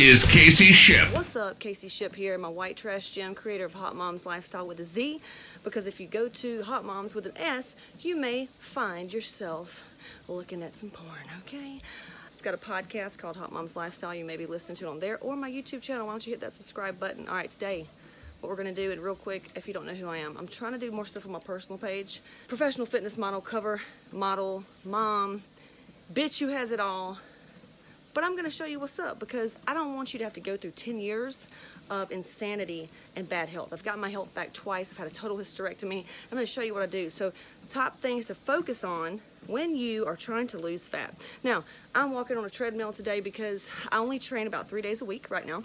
is Casey Shipp. What's up, Casey Shipp here, my white trash gem, creator of Hot Moms Lifestyle with a Z. Because if you go to Hot Moms with an S, you may find yourself looking at some porn, okay? I've got a podcast called Hot Moms Lifestyle. You may be listening to it on there or my YouTube channel. Why don't you hit that subscribe button? All right, today, what we're gonna do, and real quick, if you don't know who I am, I'm trying to do more stuff on my personal page. Professional fitness model, cover model, mom, bitch who has it all. But I'm going to show you what's up because I don't want you to have to go through 10 years of insanity and bad health. I've got my health back twice. I've had a total hysterectomy. I'm going to show you what I do. So, top things to focus on when you are trying to lose fat. Now, I'm walking on a treadmill today because I only train about three days a week right now.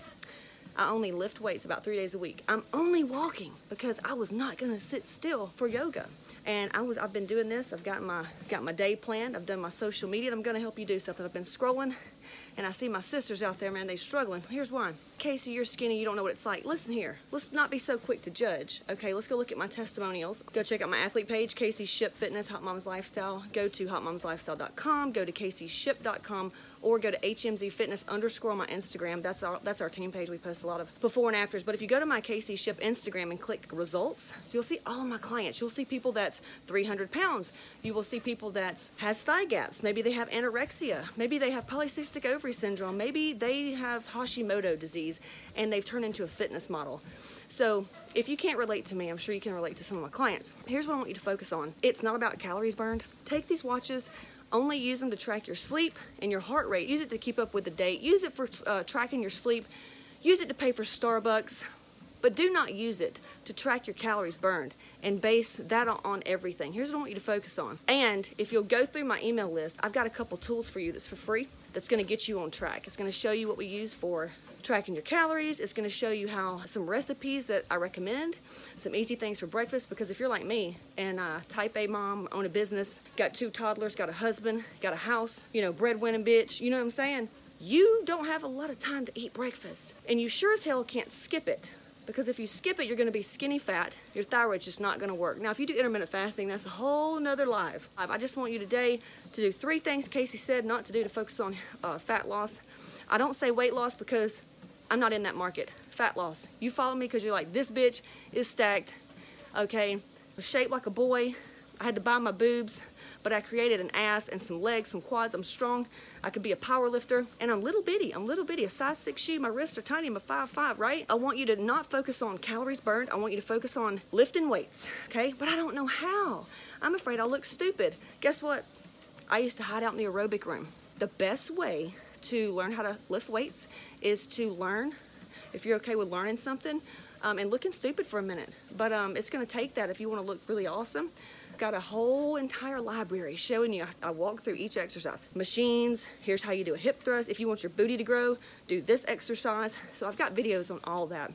I only lift weights about three days a week. I'm only walking because I was not to sit still for yoga. And I was, I've been doing this. I've got my got my day planned. I've done my social media. I'm to help you do something. I've been scrolling and I see my sisters out there, man, they struggling. Here's one. Casey, you're skinny, you don't know what it's like. Listen here, let's not be so quick to judge. Okay, let's go look at my testimonials. Go check out my athlete page, Casey Shipp Fitness, Hot Moms Lifestyle. Go to hotmomslifestyle.com, go to caseyshipp.com, or go to HMZ Fitness underscore on my Instagram. That's our that's our team page. We post a lot of before and afters. But if you go to my Casey Shipp Instagram and click results, you'll see all of my clients. You'll see people that's 300 pounds. You will see people that has thigh gaps. Maybe they have anorexia. Maybe they have polycystic ovary syndrome. Maybe they have Hashimoto disease and they've turned into a fitness model. So if you can't relate to me, I'm sure you can relate to some of my clients. Here's what I want you to focus on. It's not about calories burned. Take these watches, only use them to track your sleep and your heart rate. Use it to keep up with the date. Use it for uh, tracking your sleep. Use it to pay for Starbucks. But do not use it to track your calories burned and base that on everything. Here's what I want you to focus on. And if you'll go through my email list, I've got a couple tools for you that's for free that's going to get you on track. It's going to show you what we use for tracking your calories. It's going to show you how some recipes that I recommend, some easy things for breakfast. Because if you're like me and uh, type A mom, own a business, got two toddlers, got a husband, got a house, you know, breadwinning bitch, you know what I'm saying? You don't have a lot of time to eat breakfast, and you sure as hell can't skip it. Because if you skip it, you're going to be skinny fat. Your thyroid's just not going to work. Now, if you do intermittent fasting, that's a whole nother live. I just want you today to do three things Casey said not to do to focus on uh, fat loss. I don't say weight loss because I'm not in that market. Fat loss. You follow me because you're like, this bitch is stacked. Okay, shaped like a boy. I had to buy my boobs, but I created an ass and some legs, some quads. I'm strong. I could be a power lifter, and I'm little bitty. I'm little bitty. A size six shoe. My wrists are tiny. I'm a five five. Right? I want you to not focus on calories burned. I want you to focus on lifting weights. Okay? But I don't know how. I'm afraid I'll look stupid. Guess what? I used to hide out in the aerobic room. The best way to learn how to lift weights is to learn, if you're okay with learning something, um, and looking stupid for a minute. But um, it's going to take that if you want to look really awesome. Got a whole entire library showing you. I, I walk through each exercise. Machines, here's how you do a hip thrust. If you want your booty to grow, do this exercise. So I've got videos on all that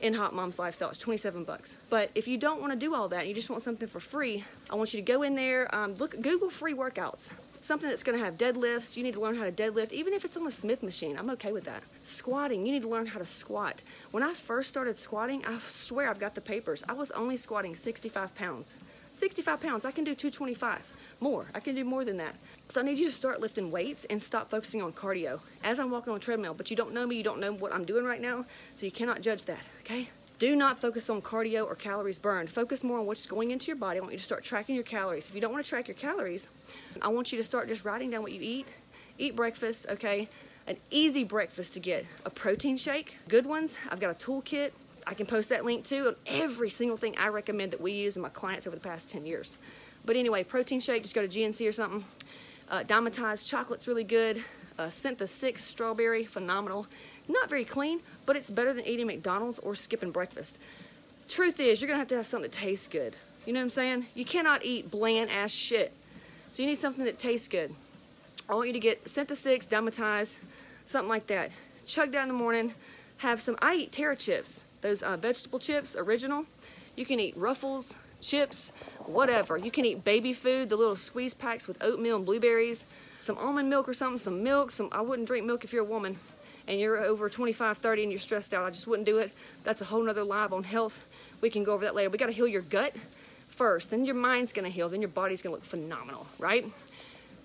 in Hot Mom's Lifestyle. It's 27 bucks. But if you don't want to do all that, you just want something for free, I want you to go in there, um, look, Google free workouts something that's going to have deadlifts. You need to learn how to deadlift, even if it's on a Smith machine. I'm okay with that. Squatting, you need to learn how to squat. When I first started squatting, I swear I've got the papers. I was only squatting 65 pounds. 65 pounds, I can do 225 more. I can do more than that. So I need you to start lifting weights and stop focusing on cardio. As I'm walking on treadmill, but you don't know me, you don't know what I'm doing right now, so you cannot judge that, okay? Do not focus on cardio or calories burned. Focus more on what's going into your body. I want you to start tracking your calories. If you don't want to track your calories, I want you to start just writing down what you eat. Eat breakfast, okay? An easy breakfast to get. A protein shake, good ones. I've got a toolkit. I can post that link too on every single thing I recommend that we use in my clients over the past 10 years. But anyway, protein shake, just go to GNC or something. Uh, Dymatize chocolate's really good. Uh, Syntha 6 strawberry, phenomenal. Not very clean, but it's better than eating McDonald's or skipping breakfast. Truth is, you're gonna have to have something that tastes good. You know what I'm saying? You cannot eat bland ass shit. So you need something that tastes good. I want you to get Syntha 6, Dymatize, something like that. chug that in the morning. Have some. I eat Terra chips, those uh, vegetable chips, original. You can eat Ruffles chips, whatever. You can eat baby food, the little squeeze packs with oatmeal and blueberries, some almond milk or something, some milk. Some. I wouldn't drink milk if you're a woman and you're over 25, 30 and you're stressed out. I just wouldn't do it. That's a whole nother live on health. We can go over that later. We got to heal your gut first. Then your mind's going to heal. Then your body's going to look phenomenal, right?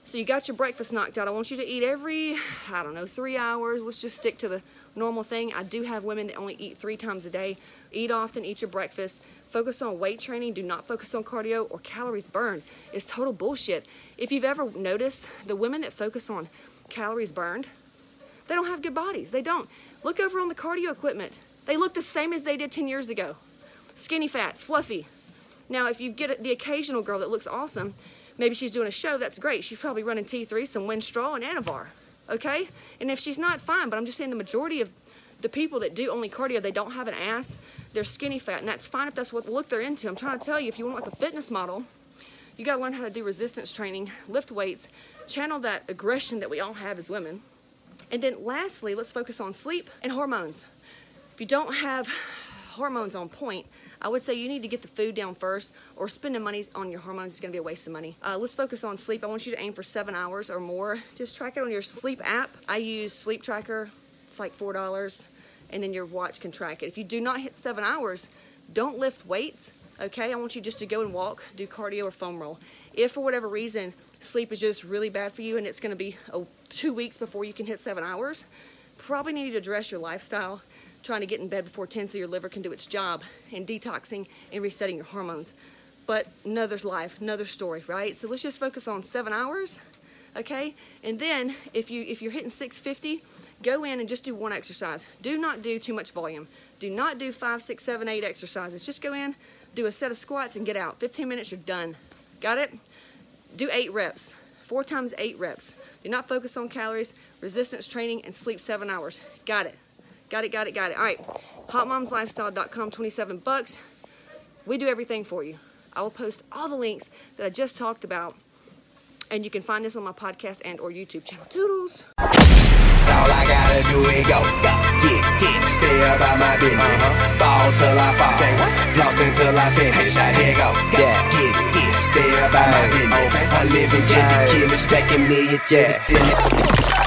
So you got your breakfast knocked out. I want you to eat every, I don't know, three hours. Let's just stick to the normal thing. I do have women that only eat three times a day. Eat often, eat your breakfast. Focus on weight training. Do not focus on cardio or calories burned. It's total bullshit. If you've ever noticed, the women that focus on calories burned, they don't have good bodies. They don't. Look over on the cardio equipment. They look the same as they did 10 years ago. Skinny fat, fluffy. Now, if you get the occasional girl that looks awesome, maybe she's doing a show, that's great. She's probably running T3, some Winstrol, and Anavar. Okay? And if she's not, fine. But I'm just saying the majority of the people that do only cardio, they don't have an ass. They're skinny fat, and that's fine if that's what look they're into. I'm trying to tell you, if you want like a fitness model, you got to learn how to do resistance training, lift weights, channel that aggression that we all have as women. And then lastly, let's focus on sleep and hormones. If you don't have hormones on point, I would say you need to get the food down first, or spending money on your hormones is going to be a waste of money. Uh, let's focus on sleep. I want you to aim for seven hours or more. Just track it on your sleep app. I use Sleep Tracker. It's like four dollars, and then your watch can track it. If you do not hit seven hours, don't lift weights. Okay, I want you just to go and walk, do cardio or foam roll. If for whatever reason sleep is just really bad for you and it's going to be oh, two weeks before you can hit seven hours, probably need to address your lifestyle trying to get in bed before 10 so your liver can do its job and detoxing and resetting your hormones. But another's life, another story, right? So let's just focus on seven hours, okay? And then if you if you're hitting 650, go in and just do one exercise. Do not do too much volume. Do not do five, six, seven, eight exercises. Just go in, do a set of squats, and get out. 15 minutes, you're done. Got it? Do eight reps. Four times eight reps. Do not focus on calories, resistance training, and sleep seven hours. Got it. Got it, got it, got it. All right. HotMomsLifestyle.com, 27 bucks. We do everything for you. I will post all the links that I just talked about. And you can find this on my podcast and or YouTube channel. Toodles. All I gotta do is go, go, get, get, stay about my business. Uh-huh. Ball till I fall, say what? Floss until I finish. I here go, go, yeah. get, get, stay about my business. Okay. I live in Kentucky, killing, stacking million to yeah. the ceiling.